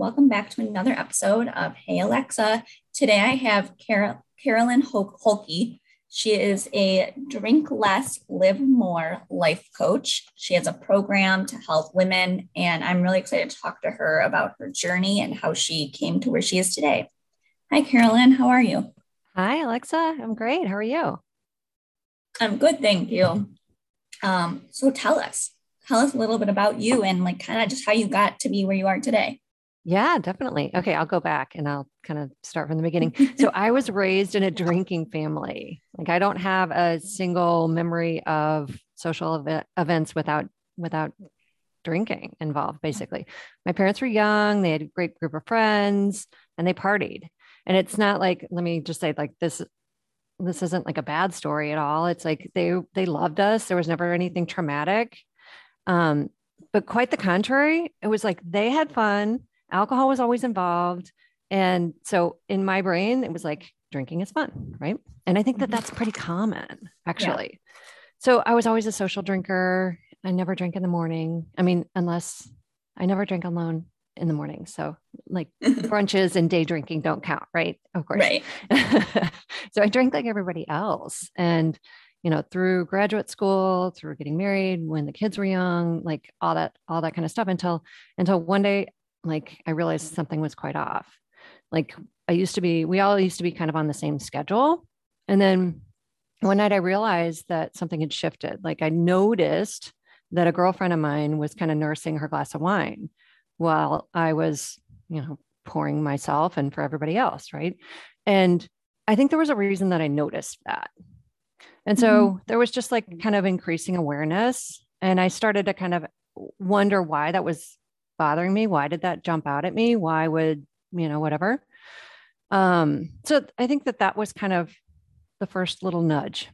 welcome back to another episode of Hey Alexa. Today I have Carol- Carolyn Holke. She is a drink less, live more life coach. She has a program to help women, and I'm really excited to talk to her about her journey and how she came to where she is today. Hi, Carolyn. How are you? Hi, Alexa. I'm great. How are you? I'm good, thank you. Um, so tell us, tell us a little bit about you and like kind of just how you got to be where you are today. Yeah, definitely. Okay, I'll go back and I'll kind of start from the beginning. so I was raised in a drinking family. Like I don't have a single memory of social ev- events without without drinking involved basically. My parents were young, they had a great group of friends and they partied. And it's not like let me just say like this this isn't like a bad story at all. It's like they they loved us. There was never anything traumatic. Um, but quite the contrary. It was like they had fun. Alcohol was always involved. And so in my brain, it was like drinking is fun, right? And I think that mm-hmm. that's pretty common, actually. Yeah. So I was always a social drinker. I never drink in the morning. I mean, unless I never drink alone in the morning. So like brunches and day drinking don't count, right? Of course. Right. so I drink like everybody else. And, you know, through graduate school, through getting married, when the kids were young, like all that, all that kind of stuff until, until one day, like I realized something was quite off. Like I used to be, we all used to be kind of on the same schedule. And then one night I realized that something had shifted. Like I noticed that a girlfriend of mine was kind of nursing her glass of wine while I was, you know, pouring myself and for everybody else. Right. And I think there was a reason that I noticed that. And so mm-hmm. there was just like kind of increasing awareness. And I started to kind of wonder why that was bothering me. Why did that jump out at me? Why would, you know, whatever. Um, so I think that that was kind of the first little nudge.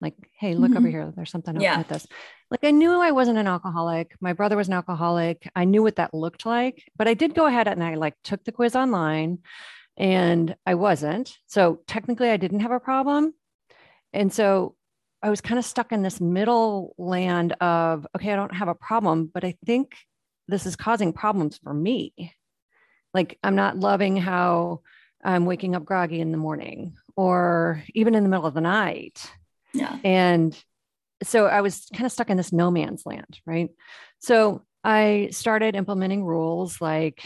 Like, hey, look mm-hmm. over here. There's something yeah. with this. Like I knew I wasn't an alcoholic. My brother was an alcoholic. I knew what that looked like, but I did go ahead and I like took the quiz online and I wasn't. So technically I didn't have a problem. And so I was kind of stuck in this middle land of, okay, I don't have a problem, but I think this is causing problems for me. Like I'm not loving how I'm waking up groggy in the morning or even in the middle of the night. Yeah. And so I was kind of stuck in this no man's land, right? So I started implementing rules like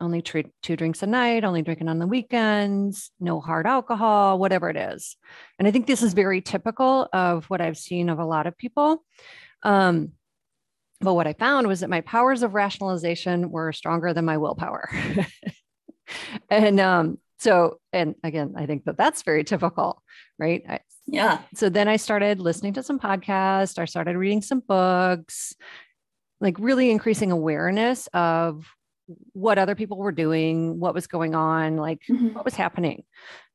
only treat two drinks a night, only drinking on the weekends, no hard alcohol, whatever it is. And I think this is very typical of what I've seen of a lot of people. Um, but what I found was that my powers of rationalization were stronger than my willpower. and um, so, and again, I think that that's very typical, right? I, yeah. So then I started listening to some podcasts, I started reading some books, like really increasing awareness of what other people were doing, what was going on, like mm-hmm. what was happening.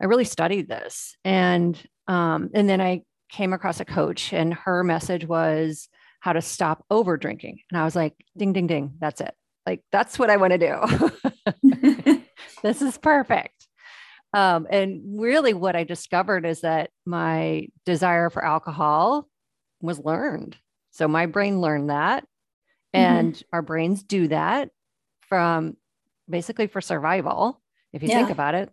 I really studied this. And um, and then I came across a coach and her message was how to stop over drinking. And I was like, ding, ding, ding, that's it. Like, that's what I want to do. this is perfect. Um, and really, what I discovered is that my desire for alcohol was learned. So my brain learned that. Mm-hmm. And our brains do that from basically for survival. If you yeah. think about it,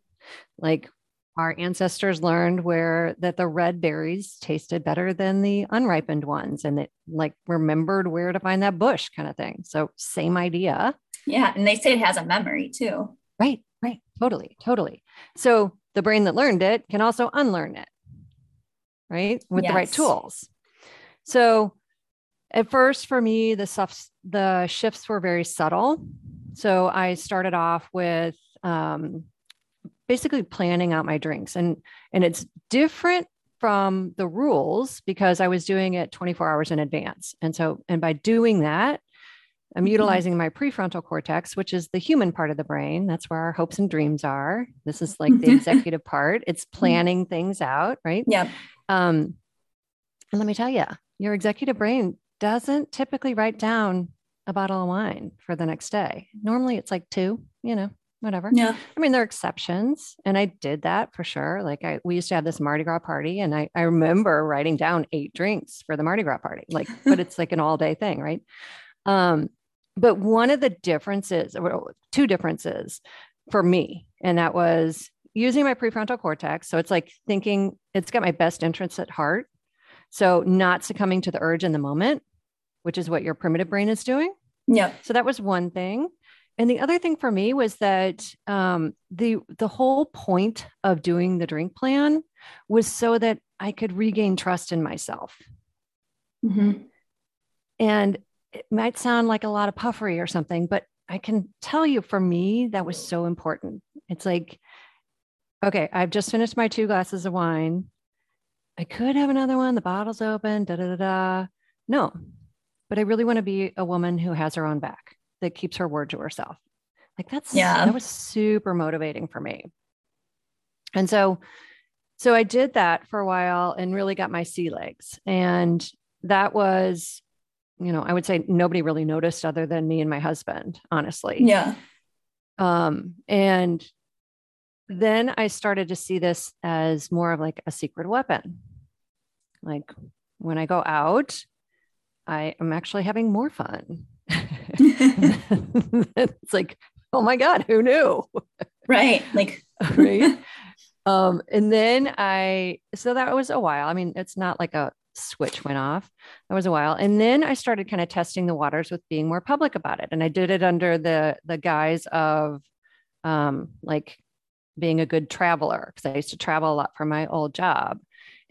like our ancestors learned where that the red berries tasted better than the unripened ones and it like remembered where to find that bush kind of thing. So same idea. Yeah and they say it has a memory too. Right right. Totally totally. So the brain that learned it can also unlearn it right with yes. the right tools. So at first for me the stuff the shifts were very subtle. So i started off with um, basically planning out my drinks and and it's different from the rules because I was doing it 24 hours in advance. And so and by doing that, I'm mm-hmm. utilizing my prefrontal cortex, which is the human part of the brain. That's where our hopes and dreams are. This is like the executive part. It's mm-hmm. planning things out, right? Yeah. Um, and let me tell you, your executive brain doesn't typically write down a bottle of wine for the next day. Normally it's like two, you know, whatever. Yeah. I mean, there are exceptions. And I did that for sure. Like I we used to have this Mardi Gras party and I, I remember writing down eight drinks for the Mardi Gras party. Like, but it's like an all day thing, right? Um, but one of the differences, two differences for me, and that was using my prefrontal cortex. So it's like thinking it's got my best interests at heart. So not succumbing to the urge in the moment, which is what your primitive brain is doing. Yeah. So that was one thing. And the other thing for me was that um, the the whole point of doing the drink plan was so that I could regain trust in myself. Mm-hmm. And it might sound like a lot of puffery or something, but I can tell you for me, that was so important. It's like, okay, I've just finished my two glasses of wine. I could have another one. The bottle's open, da da da da. No, but I really want to be a woman who has her own back, that keeps her word to herself. Like that's, yeah, that was super motivating for me. And so, so I did that for a while and really got my sea legs. And that was you know, I would say nobody really noticed other than me and my husband, honestly. Yeah. Um, and then I started to see this as more of like a secret weapon. Like when I go out, I am actually having more fun. it's like, oh my God, who knew? Right. Like, right. Um, and then I, so that was a while. I mean, it's not like a switch went off. That was a while. And then I started kind of testing the waters with being more public about it. And I did it under the the guise of um, like being a good traveler because I used to travel a lot for my old job.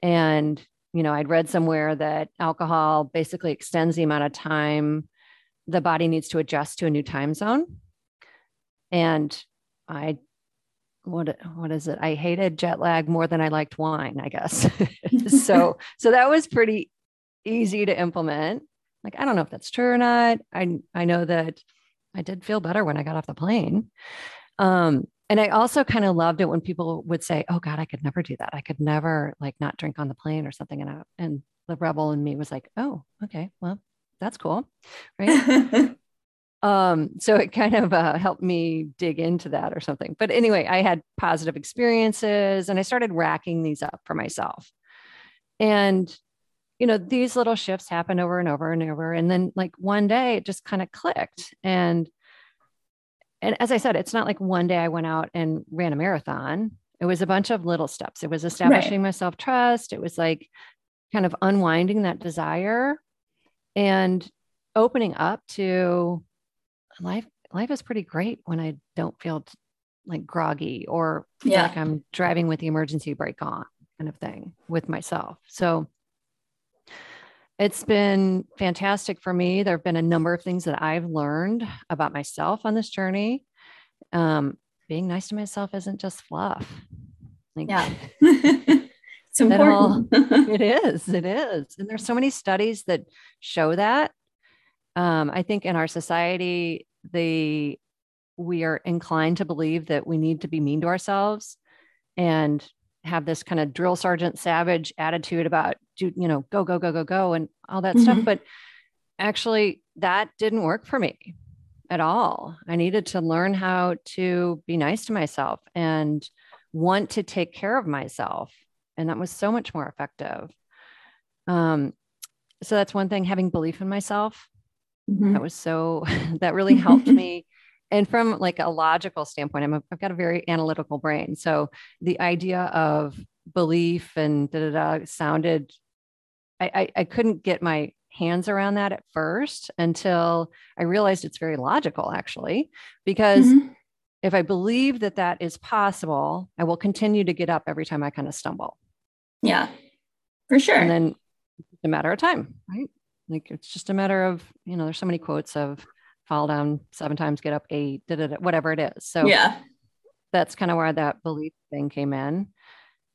And, you know, I'd read somewhere that alcohol basically extends the amount of time the body needs to adjust to a new time zone. And I what what is it? I hated jet lag more than I liked wine, I guess. so so that was pretty easy to implement. Like I don't know if that's true or not. I I know that I did feel better when I got off the plane. Um, and I also kind of loved it when people would say, "Oh God, I could never do that. I could never like not drink on the plane or something." And I, and the rebel in me was like, "Oh, okay, well, that's cool, right?" um so it kind of uh, helped me dig into that or something. But anyway i had positive experiences and i started racking these up for myself. And you know these little shifts happen over and over and over. And then like one day it just kind of clicked. And and as i said it's not like one day i went out and ran a marathon. It was a bunch of little steps. It was establishing right. my self trust it was like kind of unwinding that desire and opening up to life life is pretty great when I don't feel like groggy or yeah. like I'm driving with the emergency brake on kind of thing with myself. So it's been fantastic for me. There have been a number of things that I've learned about myself on this journey. Um, being nice to myself isn't just fluff. Like, yeah. it's important. All, it is. It is. And there's so many studies that show that. Um, I think in our society, the we are inclined to believe that we need to be mean to ourselves and have this kind of drill sergeant savage attitude about do you know go go go go go and all that mm-hmm. stuff but actually that didn't work for me at all i needed to learn how to be nice to myself and want to take care of myself and that was so much more effective um, so that's one thing having belief in myself Mm-hmm. That was so, that really helped me. And from like a logical standpoint, I'm a, I've got a very analytical brain. So the idea of belief and da da da sounded, I, I, I couldn't get my hands around that at first until I realized it's very logical actually, because mm-hmm. if I believe that that is possible, I will continue to get up every time I kind of stumble. Yeah, for sure. And then it's a matter of time, right? Like it's just a matter of, you know, there's so many quotes of fall down seven times, get up eight, da, da, da, whatever it is. So yeah, that's kind of where that belief thing came in.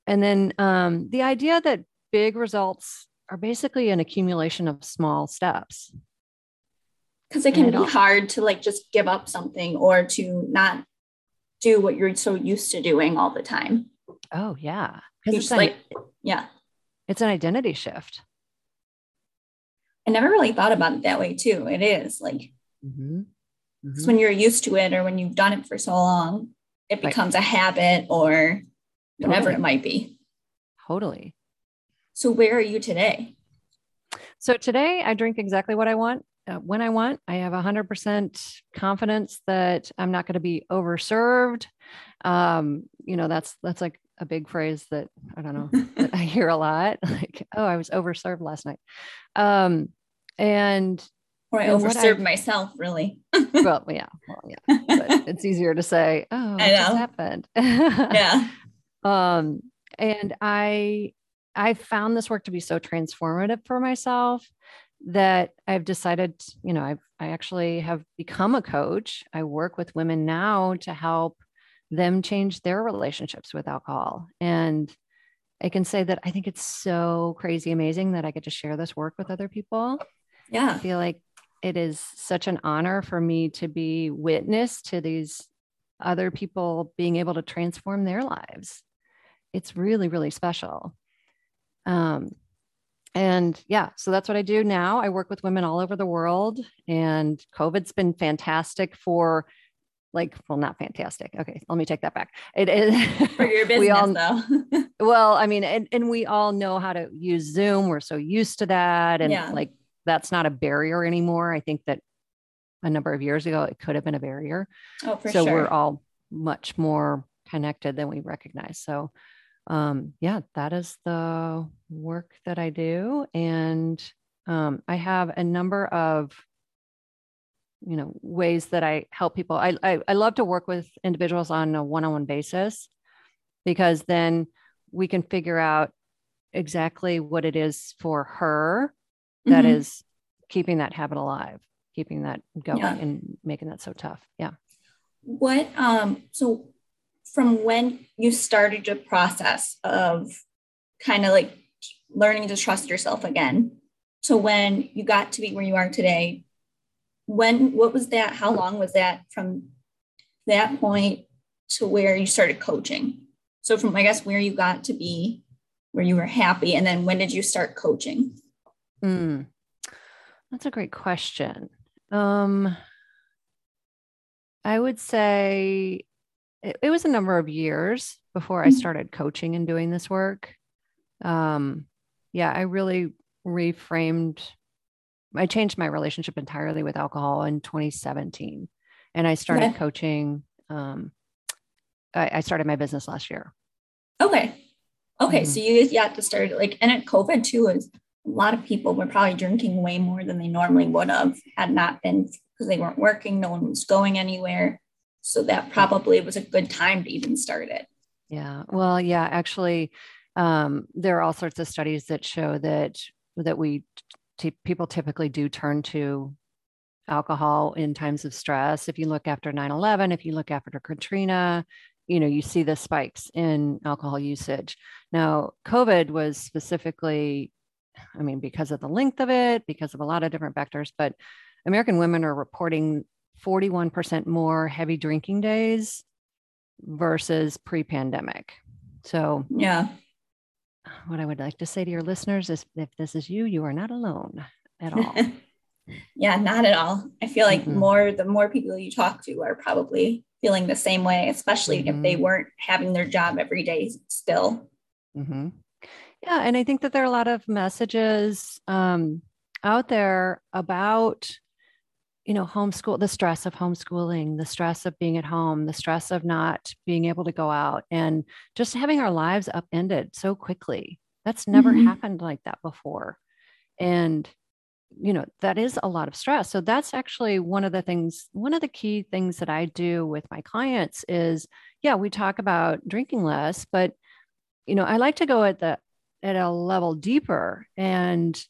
And then um, the idea that big results are basically an accumulation of small steps. Because it can be hard to like just give up something or to not do what you're so used to doing all the time. Oh yeah. Because it's like, yeah. It's an identity shift. I never really thought about it that way too. It is like mm-hmm. Mm-hmm. when you're used to it or when you've done it for so long, it becomes right. a habit or whatever totally. it might be. Totally. So where are you today? So today I drink exactly what I want uh, when I want. I have 100% confidence that I'm not going to be overserved. Um, you know, that's that's like a big phrase that I don't know that I hear a lot. Like, oh, I was overserved last night. Um, and or I overserved I, myself, really. well, yeah, well, yeah. But it's easier to say, oh, I know. happened. yeah. Um, and I I found this work to be so transformative for myself that I've decided, you know, I've I actually have become a coach. I work with women now to help them change their relationships with alcohol. And I can say that I think it's so crazy amazing that I get to share this work with other people. Yeah. I feel like it is such an honor for me to be witness to these other people being able to transform their lives. It's really, really special. Um, and yeah, so that's what I do now. I work with women all over the world, and COVID's been fantastic for like well not fantastic okay let me take that back it is for your business we all, though well i mean and, and we all know how to use zoom we're so used to that and yeah. like that's not a barrier anymore i think that a number of years ago it could have been a barrier oh, for sure. so sure. we're all much more connected than we recognize so um, yeah, that is the work that I do. And um, I have a number of you know ways that I help people. I, I, I love to work with individuals on a one-on-one basis because then we can figure out exactly what it is for her that mm-hmm. is keeping that habit alive, keeping that going yeah. and making that so tough. Yeah. What um so from when you started your process of kind of like learning to trust yourself again to when you got to be where you are today when what was that how long was that from that point to where you started coaching so from i guess where you got to be where you were happy and then when did you start coaching mm, that's a great question um i would say it, it was a number of years before I mm-hmm. started coaching and doing this work. Um, yeah, I really reframed, I changed my relationship entirely with alcohol in 2017. And I started okay. coaching. Um, I, I, started my business last year. Okay. Okay. Mm-hmm. So you got to start like, and at COVID too, is a lot of people were probably drinking way more than they normally would have had not been because they weren't working. No one was going anywhere. So that probably was a good time to even start it. Yeah. Well, yeah, actually, um, there are all sorts of studies that show that that we t- people typically do turn to alcohol in times of stress. If you look after 9/11, if you look after Katrina, you know, you see the spikes in alcohol usage. Now, COVID was specifically I mean, because of the length of it, because of a lot of different factors, but American women are reporting 41% more heavy drinking days versus pre pandemic. So, yeah. What I would like to say to your listeners is if this is you, you are not alone at all. yeah, not at all. I feel like mm-hmm. more, the more people you talk to are probably feeling the same way, especially mm-hmm. if they mm-hmm. weren't having their job every day still. Mm-hmm. Yeah. And I think that there are a lot of messages um, out there about you know homeschool the stress of homeschooling the stress of being at home the stress of not being able to go out and just having our lives upended so quickly. That's never mm-hmm. happened like that before. And you know that is a lot of stress. So that's actually one of the things one of the key things that i do with my clients is yeah we talk about drinking less but you know i like to go at the at a level deeper and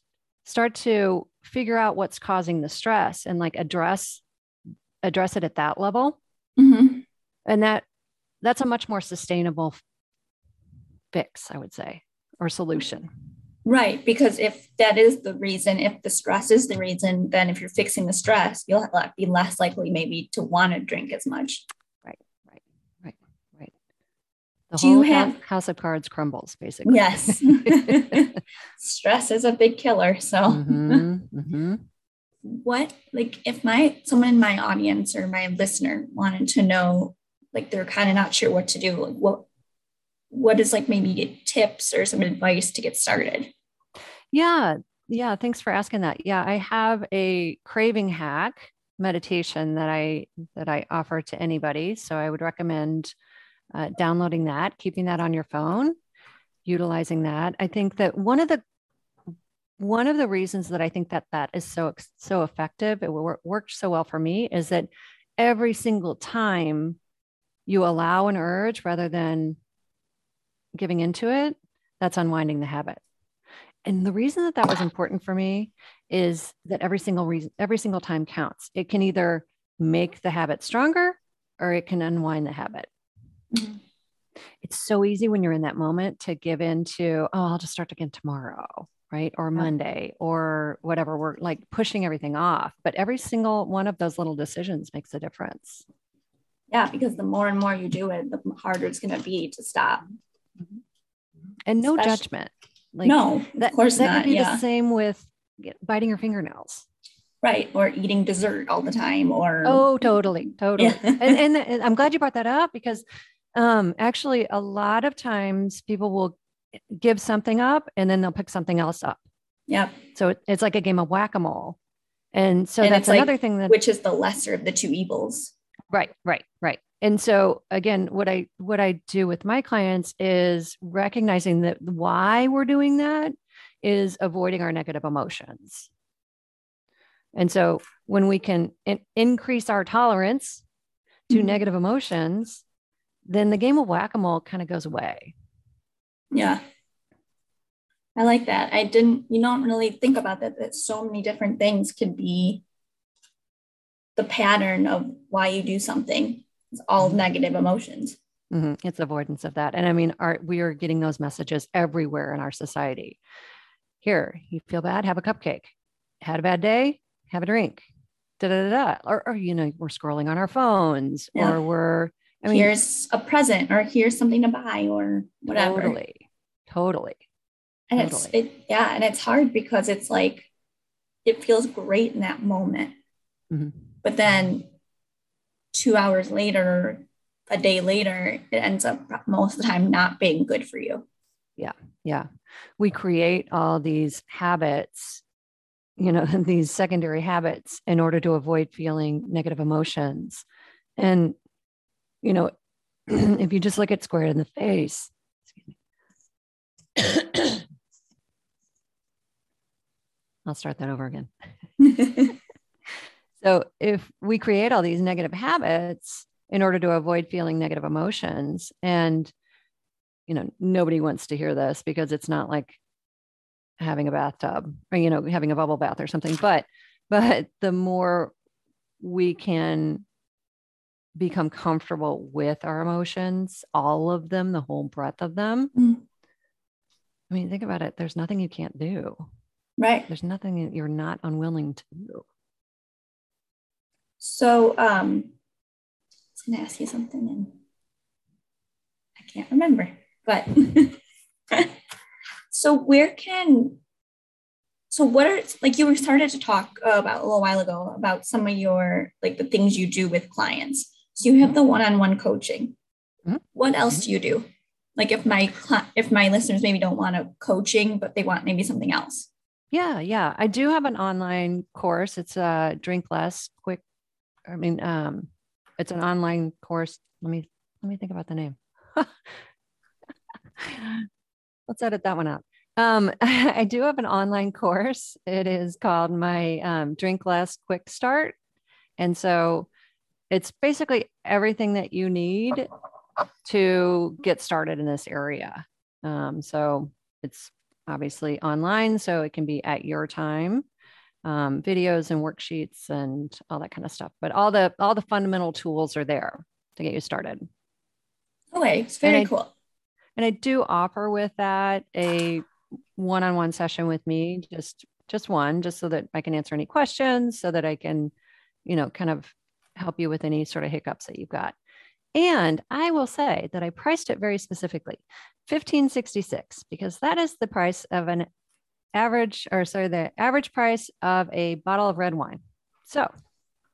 start to figure out what's causing the stress and like address address it at that level. Mm-hmm. and that that's a much more sustainable fix i would say or solution. Right because if that is the reason if the stress is the reason then if you're fixing the stress you'll be less likely maybe to want to drink as much the Do whole you have house of cards crumbles basically yes stress is a big killer so mm-hmm, mm-hmm. what like if my someone in my audience or my listener wanted to know like they're kind of not sure what to do like what what is like maybe tips or some advice to get started yeah yeah, thanks for asking that. Yeah, I have a craving hack meditation that I that I offer to anybody. So I would recommend uh, downloading that, keeping that on your phone, utilizing that. I think that one of the one of the reasons that I think that that is so so effective, it worked so well for me, is that every single time you allow an urge rather than giving into it, that's unwinding the habit. And the reason that that was important for me is that every single reason, every single time counts. It can either make the habit stronger or it can unwind the habit. Mm-hmm. It's so easy when you're in that moment to give in to, oh, I'll just start again tomorrow, right? Or yeah. Monday or whatever. We're like pushing everything off. But every single one of those little decisions makes a difference. Yeah, because the more and more you do it, the harder it's going to be to stop. And no Especially- judgment. Like no, that, of course that not. could be yeah. the same with biting your fingernails. Right. Or eating dessert all the time or Oh, totally. Totally. Yeah. and, and, and I'm glad you brought that up because um actually a lot of times people will give something up and then they'll pick something else up. Yeah. So it, it's like a game of whack-a-mole. And so and that's another like, thing that which is the lesser of the two evils. Right, right, right. And so again, what I what I do with my clients is recognizing that why we're doing that is avoiding our negative emotions. And so when we can in- increase our tolerance to mm-hmm. negative emotions, then the game of whack-a-mole kind of goes away. Yeah. I like that. I didn't, you don't really think about that, that so many different things could be the pattern of why you do something. It's all mm-hmm. negative emotions. Mm-hmm. It's avoidance of that. And I mean, our, we are getting those messages everywhere in our society. Here, you feel bad, have a cupcake. Had a bad day, have a drink. Da, da, da, da. Or, or, you know, we're scrolling on our phones yeah. or we're, I mean, here's a present or here's something to buy or whatever. Totally. Totally. And totally. it's, it, yeah. And it's hard because it's like, it feels great in that moment. Mm-hmm. But then two hours later, a day later, it ends up most of the time not being good for you. Yeah. Yeah. We create all these habits, you know, these secondary habits in order to avoid feeling negative emotions. And, you know, if you just look at square in the face, I'll start that over again. So if we create all these negative habits in order to avoid feeling negative emotions, and you know, nobody wants to hear this because it's not like having a bathtub or you know, having a bubble bath or something. But but the more we can become comfortable with our emotions, all of them, the whole breadth of them. Mm. I mean, think about it. There's nothing you can't do. Right. There's nothing you're not unwilling to do. So um, I was going to ask you something and I can't remember, but so where can, so what are, like you were started to talk about a little while ago about some of your, like the things you do with clients. So you have the one-on-one coaching. Mm-hmm. What else do you do? Like if my, if my listeners maybe don't want a coaching, but they want maybe something else. Yeah, yeah. I do have an online course. It's a drink less, quick I mean, um, it's an online course. Let me let me think about the name. Let's edit that one out. Um, I do have an online course. It is called my um, Drink Less Quick Start, and so it's basically everything that you need to get started in this area. Um, so it's obviously online, so it can be at your time um, videos and worksheets and all that kind of stuff. But all the all the fundamental tools are there to get you started. Okay, it's very and cool. and I do offer with that a one-on-one session with me, just just one, just so that I can answer any questions, so that I can, you know, kind of help you with any sort of hiccups that you've got. And I will say that I priced it very specifically, 1566, because that is the price of an average or sorry, the average price of a bottle of red wine. So,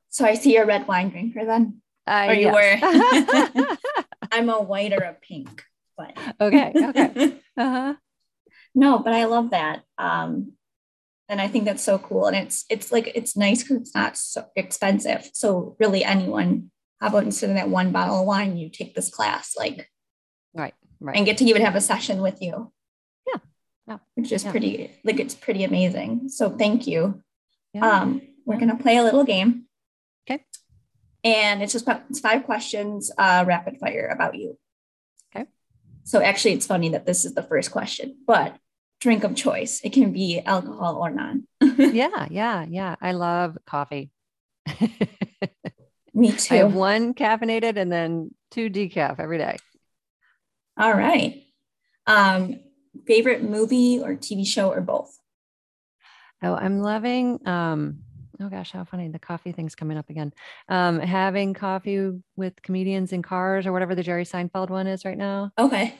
so I see a red wine drinker then. Uh, or you yes. were. I'm a white or a pink, but okay, okay. Uh-huh. no, but I love that. Um, And I think that's so cool. And it's it's like it's nice because it's not so expensive. So really anyone, how about instead of that one bottle of wine, you take this class, like right, right. and get to even have a session with you. Yeah. Yeah. Which is Yeah. pretty like it's pretty amazing. So thank you. Yeah. Um, we're Yeah. gonna play a little game. Okay. And it's just it's five questions, uh, rapid fire about you. Okay. So actually, it's funny that this is the first question, but drink of choice. It can be alcohol or non. yeah, yeah, yeah. I love coffee. Me too. I have one caffeinated and then two decaf every day. All right. Um, favorite movie or TV show or both? Oh, I'm loving um oh gosh, how funny. The coffee thing's coming up again. Um having coffee with comedians in cars or whatever the Jerry Seinfeld one is right now. Okay.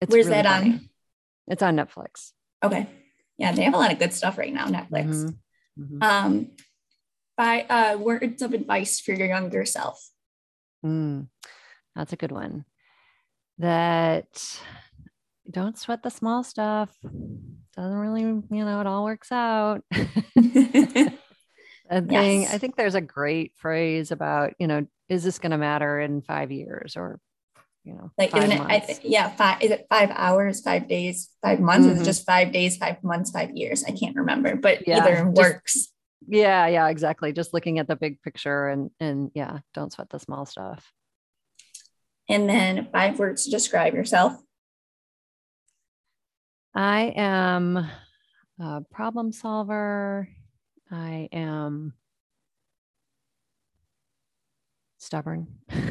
It's Where's really that funny. on? It's on Netflix. Okay. Yeah, they have a lot of good stuff right now, Netflix. Mhm, mhm. Um, by uh, words of advice for your younger self. Mm, that's a good one. That don't sweat the small stuff. Doesn't really, you know, it all works out. a thing. Yes. I think there's a great phrase about, you know, is this going to matter in five years or, you know, like, isn't it? I th- yeah, five. Is it five hours, five days, five months? Is Mhm. it just five days, five months, five years? I can't remember, but Yeah, either just- works. yeah, yeah, exactly. Just looking at the big picture and and yeah, don't sweat the small stuff. And then five words to describe yourself. I am a problem solver. I am stubborn,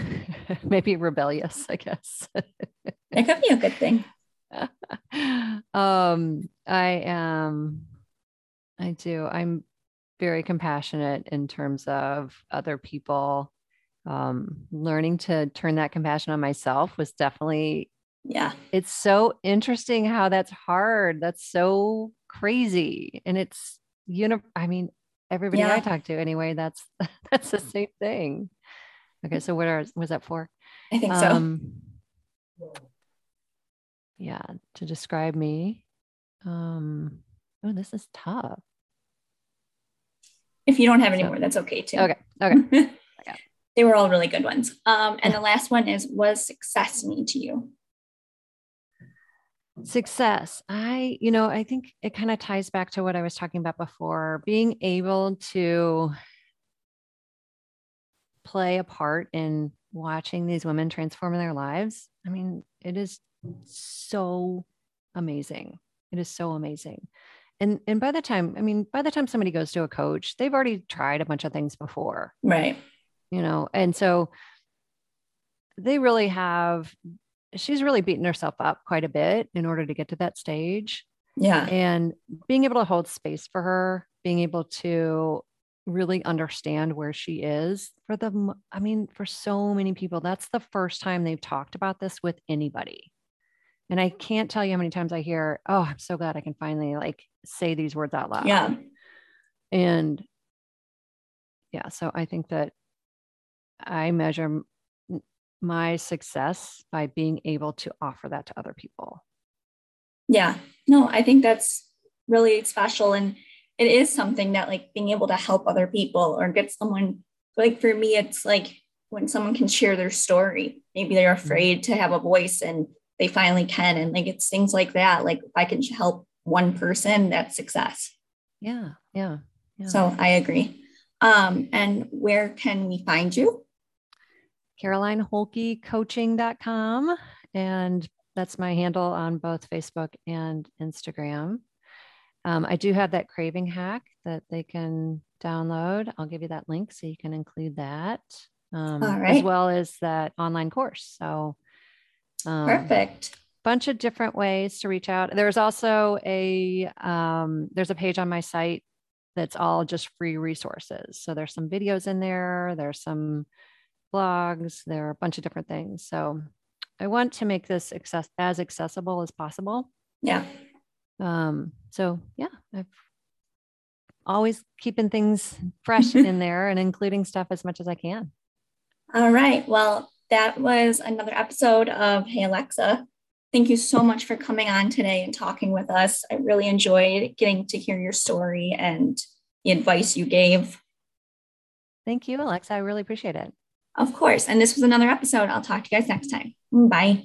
maybe rebellious, I guess. That could be a good thing. um, I am, I do, I'm very compassionate in terms of other people. Um, learning to turn that compassion on myself was definitely Yeah. it's so interesting how that's hard. That's so crazy. And it's you know, I mean, everybody I talk to anyway, that's that's the same thing. Okay, so what are was that for? I think so. Um yeah, to describe me. Um oh, this is tough. if you don't have any so- more, that's okay too. Okay, okay. they were all really good ones. Um, and the last one is what does success mean to you? Success. I, you know, I think it kind of ties back to what I was talking about before being able to play a part in watching these women transform their lives. I mean, it is so amazing. It is so amazing. And and by the time, I mean, by the time somebody goes to a coach, they've already tried a bunch of things before Right. you know and so they really have she's really beaten herself up quite a bit in order to get to that stage Yeah. and being able to hold space for her being able to really understand where she is for the i mean for so many people that's the first time they've talked about this with anybody and i can't tell you how many times i hear oh i'm so glad i can finally like say these words out loud Yeah. and yeah so i think that i measure my success by being able to offer that to other people Yeah. No, I think that's really special. And it is something that like being able to help other people or get someone like for me, it's like when someone can share their story, maybe they're afraid to have a voice and they finally can. And like it's things like that. Like if I can help one person, that's success. yeah yeah yeah So I agree. Um, and where can we find you? carolineholkecoaching.com and that's my handle on both facebook and instagram um, i do have that craving hack that they can download i'll give you that link so you can include that um, All as well as that online course so um, Perfect. bunch of different ways to reach out. There's also a um, there's a page on my site that's all just free resources. So there's some videos in there. There's some blogs. There are a bunch of different things. So I want to make this access as accessible as possible. Yeah. Um, so yeah, I've always keeping things fresh in there and including stuff as much as I can. All right. Well, that was another episode of Hey Alexa. Thank you so much for coming on today and talking with us. I really enjoyed getting to hear your story and the advice you gave. Thank you, Alexa. I really appreciate it. Of course. And this was another episode. I'll talk to you guys next time. Bye.